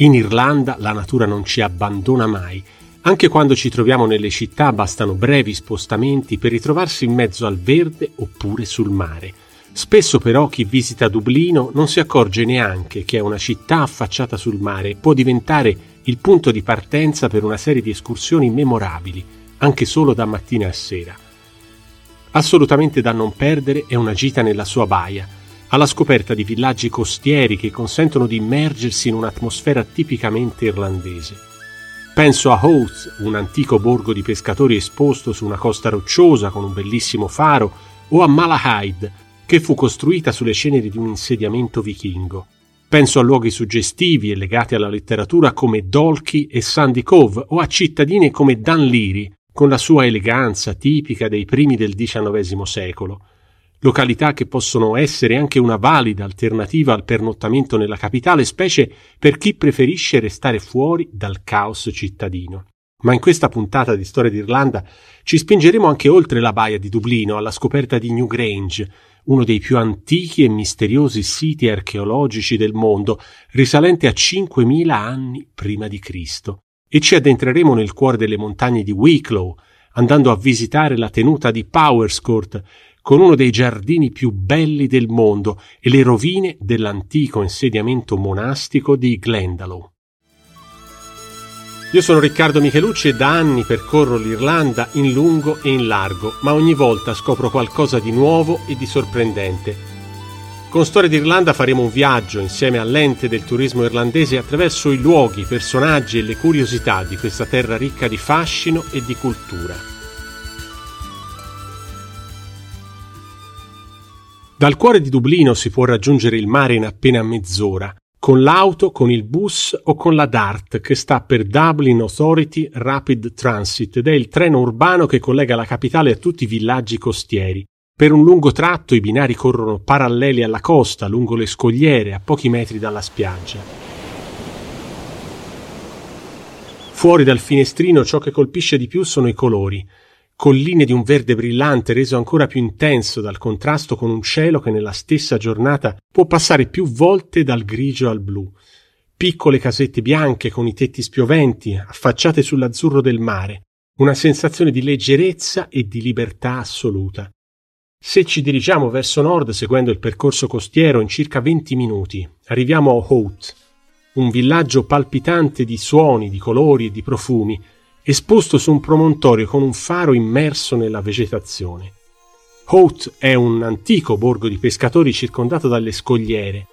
In Irlanda la natura non ci abbandona mai. Anche quando ci troviamo nelle città bastano brevi spostamenti per ritrovarsi in mezzo al verde oppure sul mare. Spesso però chi visita Dublino non si accorge neanche che è una città affacciata sul mare e può diventare il punto di partenza per una serie di escursioni memorabili, anche solo da mattina a sera. Assolutamente da non perdere è una gita nella sua baia, alla scoperta di villaggi costieri che consentono di immergersi in un'atmosfera tipicamente irlandese. Penso a Howth, un antico borgo di pescatori esposto su una costa rocciosa con un bellissimo faro, o a Malahide, che fu costruita sulle ceneri di un insediamento vichingo. Penso a luoghi suggestivi e legati alla letteratura come Dolky e Sandy Cove o a cittadine come Dunleary, con la sua eleganza tipica dei primi del XIX secolo località che possono essere anche una valida alternativa al pernottamento nella capitale, specie per chi preferisce restare fuori dal caos cittadino. Ma in questa puntata di Storia d'Irlanda ci spingeremo anche oltre la baia di Dublino alla scoperta di Newgrange, uno dei più antichi e misteriosi siti archeologici del mondo, risalente a 5.000 anni prima di Cristo. E ci addentreremo nel cuore delle montagne di Wicklow, andando a visitare la tenuta di Powerscourt, con uno dei giardini più belli del mondo e le rovine dell'antico insediamento monastico di Glendalough. Io sono Riccardo Michelucci e da anni percorro l'Irlanda in lungo e in largo, ma ogni volta scopro qualcosa di nuovo e di sorprendente. Con Storia d'Irlanda faremo un viaggio insieme all'ente del turismo irlandese attraverso i luoghi, i personaggi e le curiosità di questa terra ricca di fascino e di cultura. Dal cuore di Dublino si può raggiungere il mare in appena mezz'ora, con l'auto, con il bus o con la DART, che sta per Dublin Authority Rapid Transit ed è il treno urbano che collega la capitale a tutti i villaggi costieri. Per un lungo tratto i binari corrono paralleli alla costa, lungo le scogliere, a pochi metri dalla spiaggia. Fuori dal finestrino ciò che colpisce di più sono i colori colline di un verde brillante reso ancora più intenso dal contrasto con un cielo che nella stessa giornata può passare più volte dal grigio al blu. Piccole casette bianche con i tetti spioventi, affacciate sull'azzurro del mare, una sensazione di leggerezza e di libertà assoluta. Se ci dirigiamo verso nord seguendo il percorso costiero in circa 20 minuti, arriviamo a Hout, un villaggio palpitante di suoni, di colori e di profumi, esposto su un promontorio con un faro immerso nella vegetazione. Hout è un antico borgo di pescatori circondato dalle scogliere,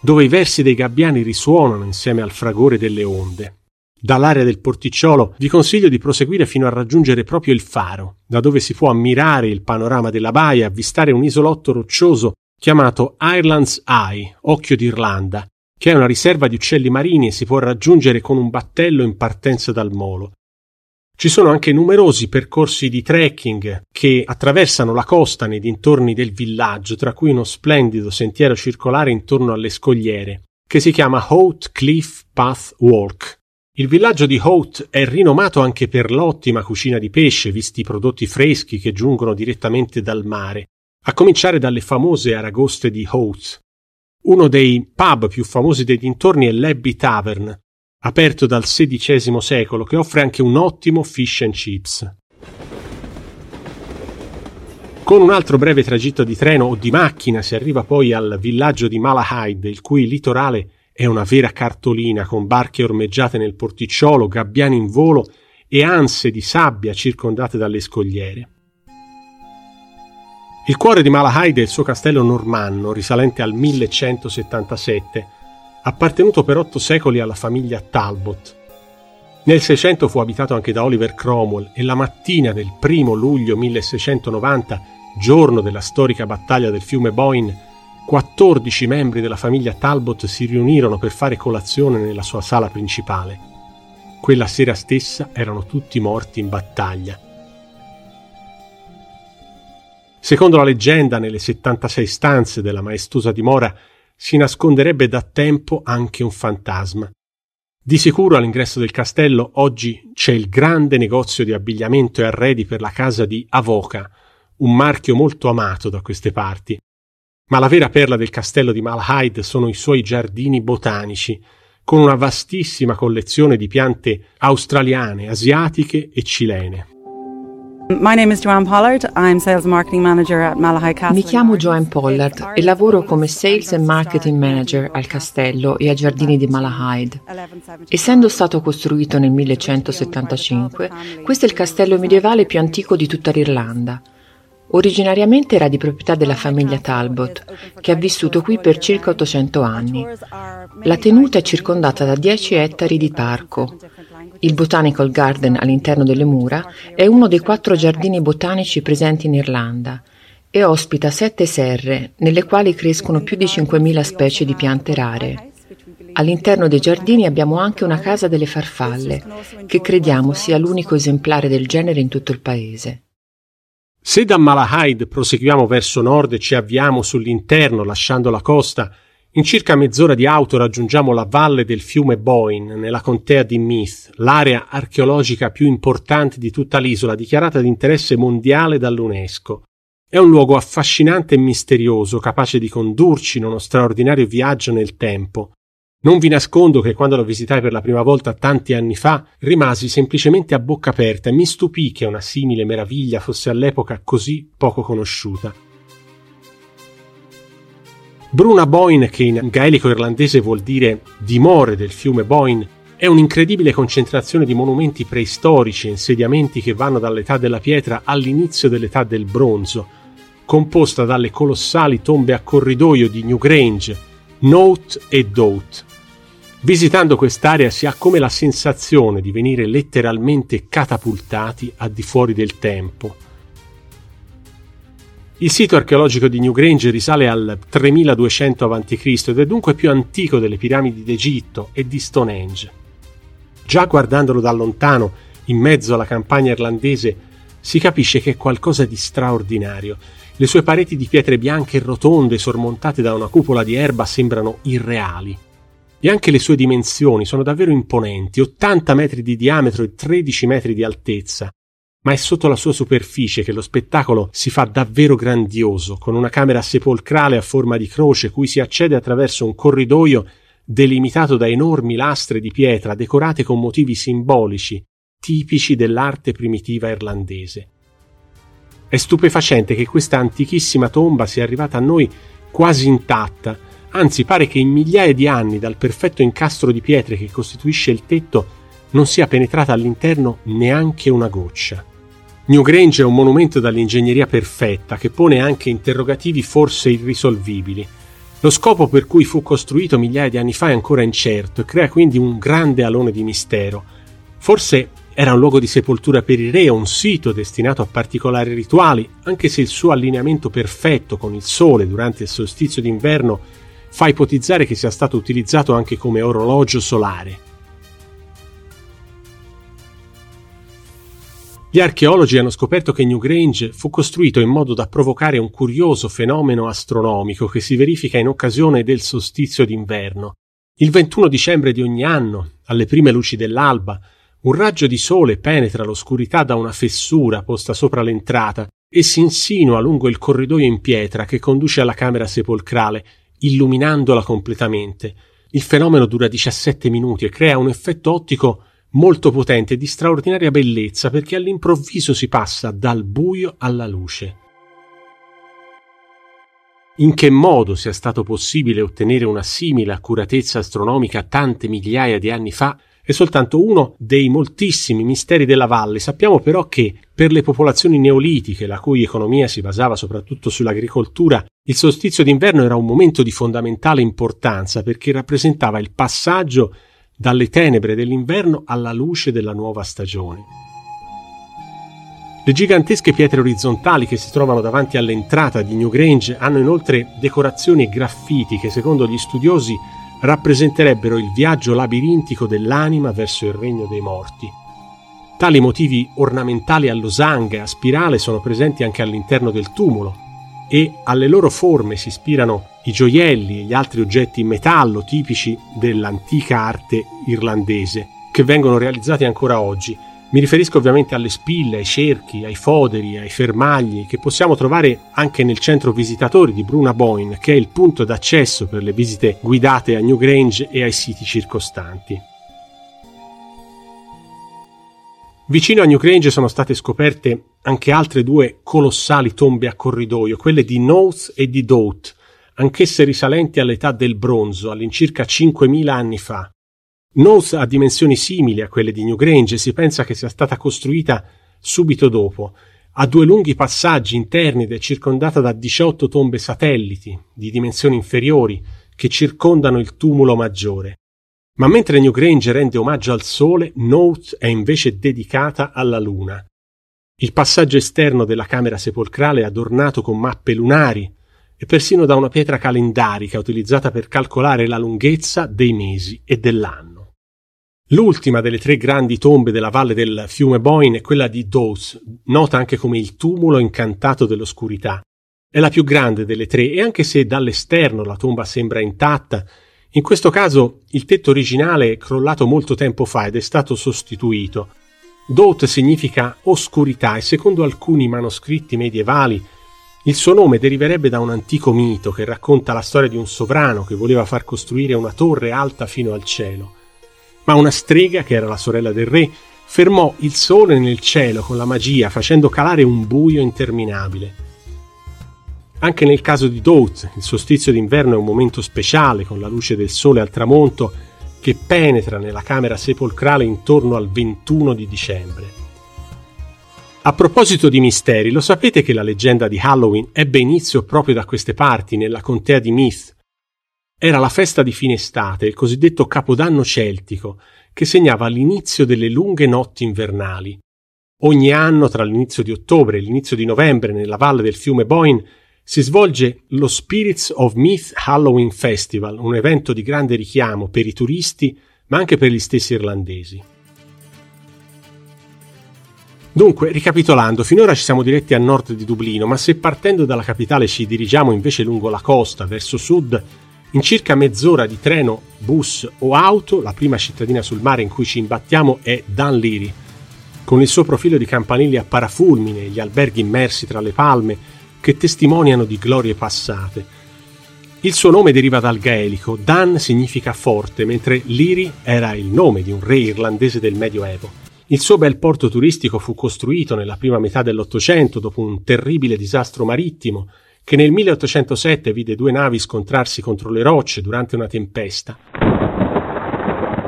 dove i versi dei gabbiani risuonano insieme al fragore delle onde. Dall'area del porticciolo vi consiglio di proseguire fino a raggiungere proprio il faro, da dove si può ammirare il panorama della baia e avvistare un isolotto roccioso chiamato Ireland's Eye, Occhio d'Irlanda, che è una riserva di uccelli marini e si può raggiungere con un battello in partenza dal molo. Ci sono anche numerosi percorsi di trekking che attraversano la costa nei dintorni del villaggio, tra cui uno splendido sentiero circolare intorno alle scogliere, che si chiama Hout Cliff Path Walk. Il villaggio di Hout è rinomato anche per l'ottima cucina di pesce, visti i prodotti freschi che giungono direttamente dal mare, a cominciare dalle famose aragoste di Hout. Uno dei pub più famosi dei dintorni è l'Abbey Tavern, aperto dal XVI secolo, che offre anche un ottimo fish and chips. Con un altro breve tragitto di treno o di macchina si arriva poi al villaggio di Malahide, il cui litorale è una vera cartolina con barche ormeggiate nel porticciolo, gabbiani in volo e anse di sabbia circondate dalle scogliere. Il cuore di Malahide è il suo castello normanno, risalente al 1177, appartenuto per otto secoli alla famiglia Talbot. Nel Seicento fu abitato anche da Oliver Cromwell e la mattina del 1 luglio 1690, giorno della storica battaglia del fiume Boyne, 14 membri della famiglia Talbot si riunirono per fare colazione nella sua sala principale. Quella sera stessa erano tutti morti in battaglia. Secondo la leggenda, nelle 76 stanze della maestosa dimora si nasconderebbe da tempo anche un fantasma. Di sicuro all'ingresso del castello oggi c'è il grande negozio di abbigliamento e arredi per la casa di Avoca, un marchio molto amato da queste parti. Ma la vera perla del castello di Malahide sono i suoi giardini botanici, con una vastissima collezione di piante australiane, asiatiche e cilene. Mi chiamo Joanne Pollard e lavoro come Sales and Marketing Manager al castello e ai giardini di Malahide. Essendo stato costruito nel 1175, questo è il castello medievale più antico di tutta l'Irlanda. Originariamente era di proprietà della famiglia Talbot, che ha vissuto qui per circa 800 anni. La tenuta è circondata da 10 ettari di parco. Il Botanical Garden all'interno delle mura è uno dei quattro giardini botanici presenti in Irlanda e ospita sette serre, nelle quali crescono più di 5.000 specie di piante rare. All'interno dei giardini abbiamo anche una casa delle farfalle, che crediamo sia l'unico esemplare del genere in tutto il paese. Se da Malahide proseguiamo verso nord e ci avviamo sull'interno lasciando la costa, in circa mezz'ora di auto raggiungiamo la valle del fiume Boyne, nella contea di Meath, l'area archeologica più importante di tutta l'isola, dichiarata di interesse mondiale dall'UNESCO. È un luogo affascinante e misterioso, capace di condurci in uno straordinario viaggio nel tempo, non vi nascondo che quando lo visitai per la prima volta tanti anni fa rimasi semplicemente a bocca aperta e mi stupì che una simile meraviglia fosse all'epoca così poco conosciuta. Bruna Boyne, che in gaelico irlandese vuol dire dimore del fiume Boyne, è un'incredibile concentrazione di monumenti preistorici e insediamenti che vanno dall'età della pietra all'inizio dell'età del bronzo, composta dalle colossali tombe a corridoio di Newgrange, Note e Dote, Visitando quest'area si ha come la sensazione di venire letteralmente catapultati a di fuori del tempo. Il sito archeologico di Newgrange risale al 3200 a.C. ed è dunque più antico delle piramidi d'Egitto e di Stonehenge. Già guardandolo da lontano, in mezzo alla campagna irlandese, si capisce che è qualcosa di straordinario. Le sue pareti di pietre bianche e rotonde sormontate da una cupola di erba sembrano irreali e anche le sue dimensioni sono davvero imponenti, 80 metri di diametro e 13 metri di altezza. Ma è sotto la sua superficie che lo spettacolo si fa davvero grandioso, con una camera sepolcrale a forma di croce cui si accede attraverso un corridoio delimitato da enormi lastre di pietra decorate con motivi simbolici, tipici dell'arte primitiva irlandese. È stupefacente che questa antichissima tomba sia arrivata a noi quasi intatta, Anzi, pare che in migliaia di anni dal perfetto incastro di pietre che costituisce il tetto non sia penetrata all'interno neanche una goccia. Newgrange è un monumento dall'ingegneria perfetta che pone anche interrogativi forse irrisolvibili. Lo scopo per cui fu costruito migliaia di anni fa è ancora incerto e crea quindi un grande alone di mistero. Forse era un luogo di sepoltura per i re, un sito destinato a particolari rituali, anche se il suo allineamento perfetto con il sole durante il solstizio d'inverno fa ipotizzare che sia stato utilizzato anche come orologio solare. Gli archeologi hanno scoperto che Newgrange fu costruito in modo da provocare un curioso fenomeno astronomico che si verifica in occasione del solstizio d'inverno. Il 21 dicembre di ogni anno, alle prime luci dell'alba, un raggio di sole penetra l'oscurità da una fessura posta sopra l'entrata e si insinua lungo il corridoio in pietra che conduce alla camera sepolcrale illuminandola completamente. Il fenomeno dura 17 minuti e crea un effetto ottico molto potente e di straordinaria bellezza perché all'improvviso si passa dal buio alla luce. In che modo sia stato possibile ottenere una simile accuratezza astronomica tante migliaia di anni fa è soltanto uno dei moltissimi misteri della valle. Sappiamo però che per le popolazioni neolitiche, la cui economia si basava soprattutto sull'agricoltura, il solstizio d'inverno era un momento di fondamentale importanza perché rappresentava il passaggio dalle tenebre dell'inverno alla luce della nuova stagione. Le gigantesche pietre orizzontali che si trovano davanti all'entrata di Newgrange hanno inoltre decorazioni e graffiti che secondo gli studiosi rappresenterebbero il viaggio labirintico dell'anima verso il regno dei morti. Tali motivi ornamentali a losanghe, a spirale sono presenti anche all'interno del tumulo e alle loro forme si ispirano i gioielli e gli altri oggetti in metallo tipici dell'antica arte irlandese, che vengono realizzati ancora oggi. Mi riferisco ovviamente alle spille, ai cerchi, ai foderi, ai fermagli che possiamo trovare anche nel centro visitatori di Bruna Boyne, che è il punto d'accesso per le visite guidate a Newgrange e ai siti circostanti. Vicino a Newgrange sono state scoperte anche altre due colossali tombe a corridoio, quelle di Knowth e di Doubt, anch'esse risalenti all'età del bronzo, all'incirca 5.000 anni fa. Knowth ha dimensioni simili a quelle di Newgrange e si pensa che sia stata costruita subito dopo. Ha due lunghi passaggi interni ed è circondata da 18 tombe satelliti di dimensioni inferiori che circondano il tumulo maggiore. Ma mentre Newgrange rende omaggio al Sole, Knowth è invece dedicata alla Luna. Il passaggio esterno della camera sepolcrale è adornato con mappe lunari e persino da una pietra calendarica utilizzata per calcolare la lunghezza dei mesi e dell'anno. L'ultima delle tre grandi tombe della valle del fiume Boyne è quella di Dawes, nota anche come il tumulo incantato dell'oscurità. È la più grande delle tre e anche se dall'esterno la tomba sembra intatta, in questo caso il tetto originale è crollato molto tempo fa ed è stato sostituito. Dout significa oscurità e secondo alcuni manoscritti medievali il suo nome deriverebbe da un antico mito che racconta la storia di un sovrano che voleva far costruire una torre alta fino al cielo ma una strega, che era la sorella del re, fermò il sole nel cielo con la magia, facendo calare un buio interminabile. Anche nel caso di Doubt, il solstizio d'inverno è un momento speciale con la luce del sole al tramonto che penetra nella camera sepolcrale intorno al 21 di dicembre. A proposito di misteri, lo sapete che la leggenda di Halloween ebbe inizio proprio da queste parti, nella contea di Meath, era la festa di fine estate, il cosiddetto Capodanno celtico, che segnava l'inizio delle lunghe notti invernali. Ogni anno, tra l'inizio di ottobre e l'inizio di novembre, nella valle del fiume Boyne, si svolge lo Spirits of Myth Halloween Festival, un evento di grande richiamo per i turisti, ma anche per gli stessi irlandesi. Dunque, ricapitolando, finora ci siamo diretti a nord di Dublino, ma se partendo dalla capitale ci dirigiamo invece lungo la costa, verso sud, in circa mezz'ora di treno, bus o auto, la prima cittadina sul mare in cui ci imbattiamo è Dunleary, con il suo profilo di campanili a parafulmine gli alberghi immersi tra le palme che testimoniano di glorie passate. Il suo nome deriva dal gaelico, Dan significa forte, mentre Liri era il nome di un re irlandese del Medioevo. Il suo bel porto turistico fu costruito nella prima metà dell'Ottocento dopo un terribile disastro marittimo che nel 1807 vide due navi scontrarsi contro le rocce durante una tempesta.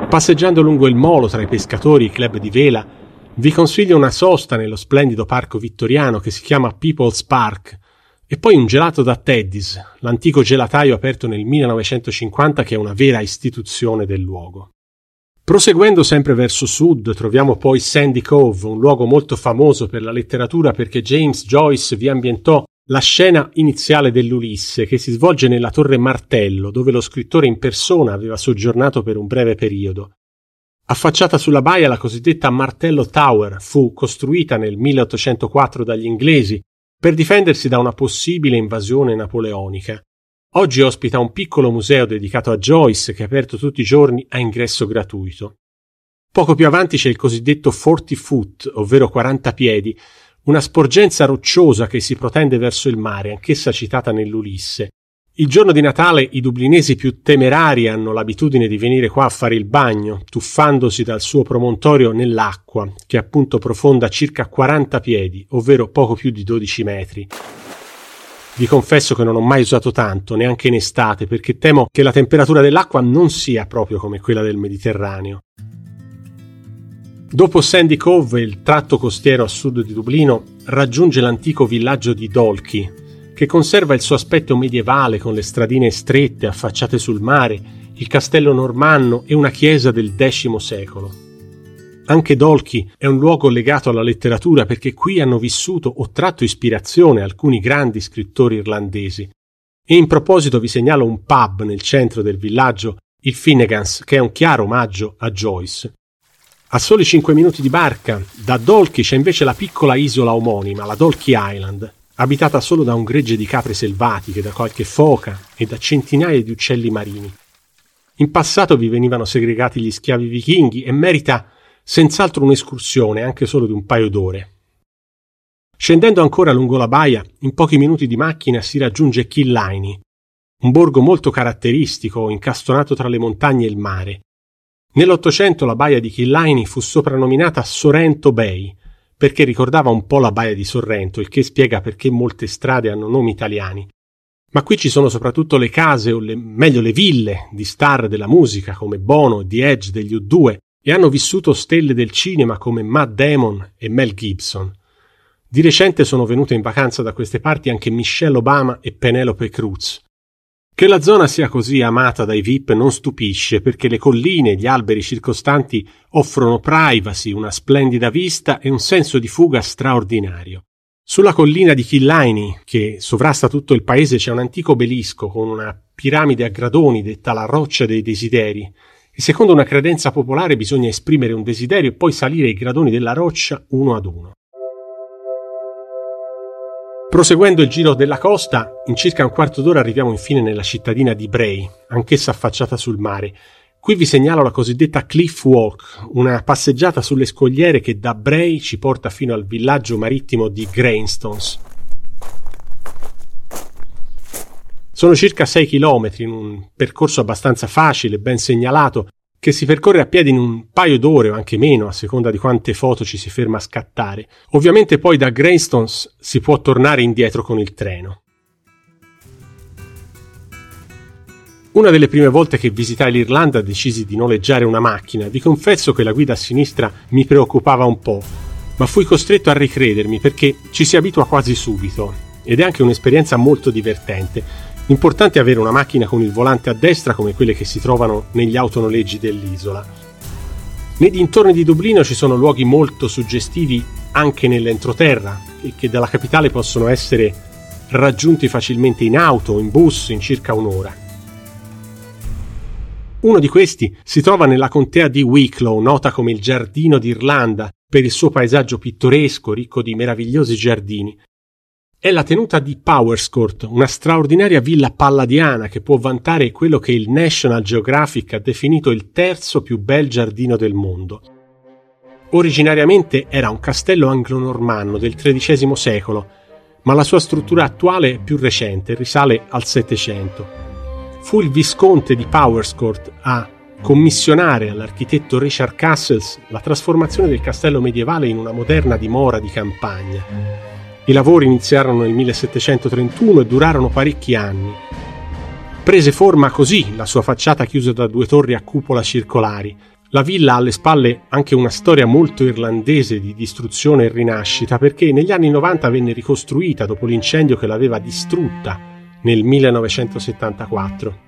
Passeggiando lungo il molo tra i pescatori e i club di vela, vi consiglio una sosta nello splendido parco vittoriano che si chiama People's Park e poi un gelato da Teddy's, l'antico gelataio aperto nel 1950 che è una vera istituzione del luogo. Proseguendo sempre verso sud troviamo poi Sandy Cove, un luogo molto famoso per la letteratura perché James Joyce vi ambientò la scena iniziale dell'Ulisse, che si svolge nella Torre Martello, dove lo scrittore in persona aveva soggiornato per un breve periodo. Affacciata sulla baia, la cosiddetta Martello Tower fu costruita nel 1804 dagli inglesi per difendersi da una possibile invasione napoleonica. Oggi ospita un piccolo museo dedicato a Joyce che è aperto tutti i giorni a ingresso gratuito. Poco più avanti c'è il cosiddetto Forty Foot, ovvero 40 piedi, una sporgenza rocciosa che si protende verso il mare, anch'essa citata nell'Ulisse. Il giorno di Natale i dublinesi più temerari hanno l'abitudine di venire qua a fare il bagno, tuffandosi dal suo promontorio nell'acqua, che è appunto profonda circa 40 piedi, ovvero poco più di 12 metri. Vi confesso che non ho mai usato tanto, neanche in estate, perché temo che la temperatura dell'acqua non sia proprio come quella del Mediterraneo. Dopo Sandy Cove, il tratto costiero a sud di Dublino raggiunge l'antico villaggio di Dolki, che conserva il suo aspetto medievale con le stradine strette affacciate sul mare, il castello normanno e una chiesa del X secolo. Anche Dolki è un luogo legato alla letteratura perché qui hanno vissuto o tratto ispirazione alcuni grandi scrittori irlandesi. E in proposito vi segnalo un pub nel centro del villaggio, il Finnegans, che è un chiaro omaggio a Joyce. A soli 5 minuti di barca, da Dolki c'è invece la piccola isola omonima, la Dolki Island, abitata solo da un gregge di capre selvatiche, da qualche foca e da centinaia di uccelli marini. In passato vi venivano segregati gli schiavi vichinghi e merita senz'altro un'escursione anche solo di un paio d'ore. Scendendo ancora lungo la baia, in pochi minuti di macchina si raggiunge Killaini, un borgo molto caratteristico, incastonato tra le montagne e il mare. Nell'Ottocento la baia di Killaini fu soprannominata Sorrento Bay, perché ricordava un po' la baia di Sorrento, il che spiega perché molte strade hanno nomi italiani. Ma qui ci sono soprattutto le case, o le, meglio le ville, di star della musica come Bono, The Edge degli U2, e hanno vissuto stelle del cinema come Matt Damon e Mel Gibson. Di recente sono venute in vacanza da queste parti anche Michelle Obama e Penelope Cruz. Che la zona sia così amata dai VIP non stupisce perché le colline e gli alberi circostanti offrono privacy, una splendida vista e un senso di fuga straordinario. Sulla collina di Killaini, che sovrasta tutto il paese, c'è un antico obelisco con una piramide a gradoni detta la roccia dei desideri. E secondo una credenza popolare bisogna esprimere un desiderio e poi salire i gradoni della roccia uno ad uno. Proseguendo il giro della costa, in circa un quarto d'ora arriviamo infine nella cittadina di Bray, anch'essa affacciata sul mare. Qui vi segnalo la cosiddetta Cliff Walk, una passeggiata sulle scogliere che da Bray ci porta fino al villaggio marittimo di Grainstones. Sono circa 6 km in un percorso abbastanza facile, ben segnalato, che si percorre a piedi in un paio d'ore o anche meno, a seconda di quante foto ci si ferma a scattare. Ovviamente poi da Greystones si può tornare indietro con il treno. Una delle prime volte che visitai l'Irlanda decisi di noleggiare una macchina. Vi confesso che la guida a sinistra mi preoccupava un po', ma fui costretto a ricredermi perché ci si abitua quasi subito ed è anche un'esperienza molto divertente Importante avere una macchina con il volante a destra come quelle che si trovano negli autonoleggi dell'isola. Nei dintorni di Dublino ci sono luoghi molto suggestivi anche nell'entroterra e che dalla capitale possono essere raggiunti facilmente in auto o in bus in circa un'ora. Uno di questi si trova nella contea di Wicklow, nota come il Giardino d'Irlanda, per il suo paesaggio pittoresco, ricco di meravigliosi giardini, è la tenuta di Powerscourt, una straordinaria villa palladiana che può vantare quello che il National Geographic ha definito il terzo più bel giardino del mondo. Originariamente era un castello anglo-normanno del XIII secolo, ma la sua struttura attuale è più recente, risale al Settecento. Fu il visconte di Powerscourt a commissionare all'architetto Richard Castles la trasformazione del castello medievale in una moderna dimora di campagna i lavori iniziarono nel 1731 e durarono parecchi anni. Prese forma così la sua facciata chiusa da due torri a cupola circolari. La villa ha alle spalle anche una storia molto irlandese di distruzione e rinascita perché negli anni 90 venne ricostruita dopo l'incendio che l'aveva distrutta nel 1974.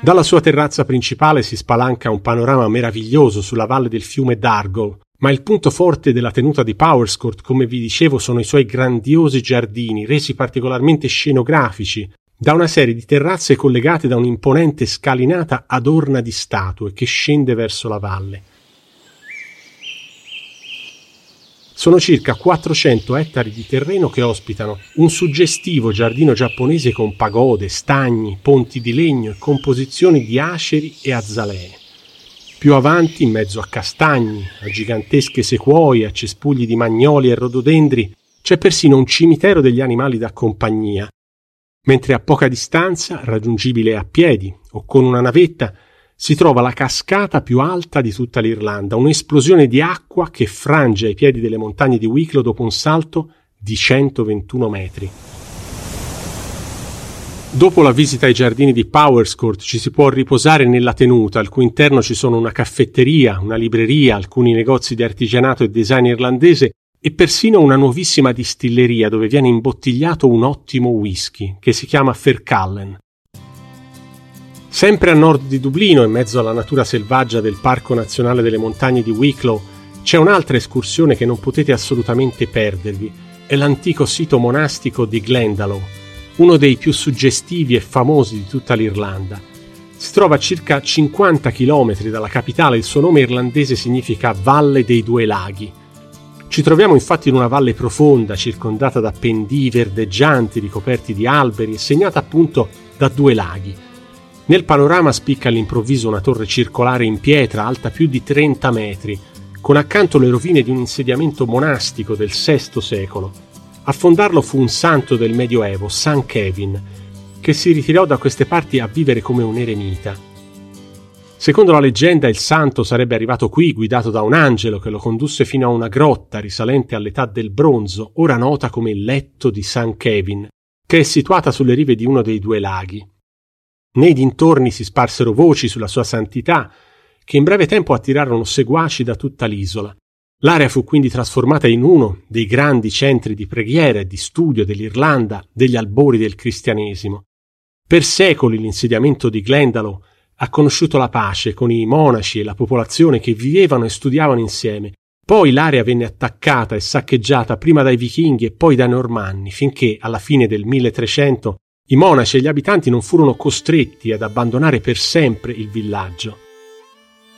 Dalla sua terrazza principale si spalanca un panorama meraviglioso sulla valle del fiume Dargle, ma il punto forte della tenuta di Powerscourt, come vi dicevo, sono i suoi grandiosi giardini, resi particolarmente scenografici da una serie di terrazze collegate da un'imponente scalinata adorna di statue che scende verso la valle. Sono circa 400 ettari di terreno che ospitano un suggestivo giardino giapponese con pagode, stagni, ponti di legno e composizioni di aceri e azalee. Più avanti, in mezzo a castagni, a gigantesche sequoie, a cespugli di magnoli e rododendri, c'è persino un cimitero degli animali da compagnia, mentre a poca distanza, raggiungibile a piedi o con una navetta, si trova la cascata più alta di tutta l'Irlanda, un'esplosione di acqua che frange ai piedi delle montagne di Wicklow dopo un salto di 121 metri. Dopo la visita ai giardini di Powerscourt ci si può riposare nella tenuta, al cui interno ci sono una caffetteria, una libreria, alcuni negozi di artigianato e design irlandese e persino una nuovissima distilleria dove viene imbottigliato un ottimo whisky che si chiama Fercallen. Sempre a nord di Dublino, in mezzo alla natura selvaggia del Parco Nazionale delle Montagne di Wicklow, c'è un'altra escursione che non potete assolutamente perdervi. È l'antico sito monastico di Glendalough, uno dei più suggestivi e famosi di tutta l'Irlanda. Si trova a circa 50 km dalla capitale, il suo nome irlandese significa Valle dei Due Laghi. Ci troviamo infatti in una valle profonda, circondata da pendii verdeggianti ricoperti di alberi e segnata appunto da due laghi. Nel panorama spicca all'improvviso una torre circolare in pietra alta più di 30 metri, con accanto le rovine di un insediamento monastico del VI secolo. A fondarlo fu un santo del Medioevo, San Kevin, che si ritirò da queste parti a vivere come un eremita. Secondo la leggenda il santo sarebbe arrivato qui guidato da un angelo che lo condusse fino a una grotta risalente all'età del bronzo, ora nota come il letto di San Kevin, che è situata sulle rive di uno dei due laghi. Nei dintorni si sparsero voci sulla sua santità, che in breve tempo attirarono seguaci da tutta l'isola. L'area fu quindi trasformata in uno dei grandi centri di preghiera e di studio dell'Irlanda degli albori del cristianesimo. Per secoli l'insediamento di Glendalough ha conosciuto la pace con i monaci e la popolazione che vivevano e studiavano insieme. Poi l'area venne attaccata e saccheggiata prima dai vichinghi e poi dai normanni, finché alla fine del 1300 i monaci e gli abitanti non furono costretti ad abbandonare per sempre il villaggio.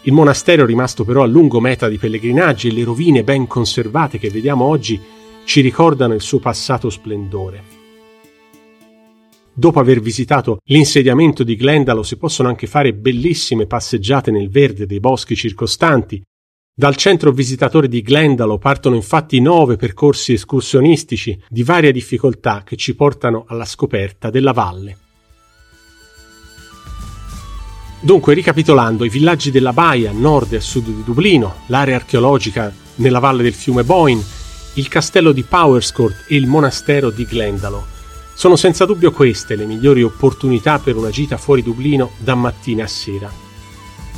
Il monastero, rimasto però a lungo meta di pellegrinaggi e le rovine ben conservate che vediamo oggi, ci ricordano il suo passato splendore. Dopo aver visitato l'insediamento di Glendalo si possono anche fare bellissime passeggiate nel verde dei boschi circostanti. Dal centro visitatore di Glendalo partono infatti nove percorsi escursionistici di varia difficoltà che ci portano alla scoperta della valle. Dunque, ricapitolando, i villaggi della baia a nord e a sud di Dublino, l'area archeologica nella valle del fiume Boyne, il castello di Powerscourt e il monastero di Glendalo. Sono senza dubbio queste le migliori opportunità per una gita fuori Dublino da mattina a sera.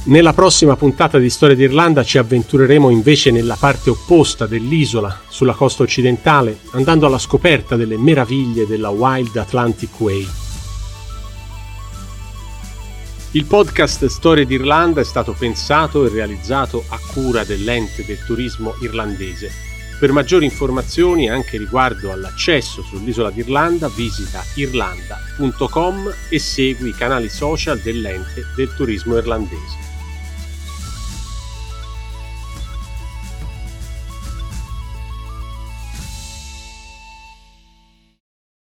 Nella prossima puntata di Storia d'Irlanda ci avventureremo invece nella parte opposta dell'isola, sulla costa occidentale, andando alla scoperta delle meraviglie della Wild Atlantic Way. Il podcast Storie d'Irlanda è stato pensato e realizzato a cura dell'ente del turismo irlandese per maggiori informazioni anche riguardo all'accesso sull'isola d'Irlanda visita irlanda.com e segui i canali social dell'ente del turismo irlandese.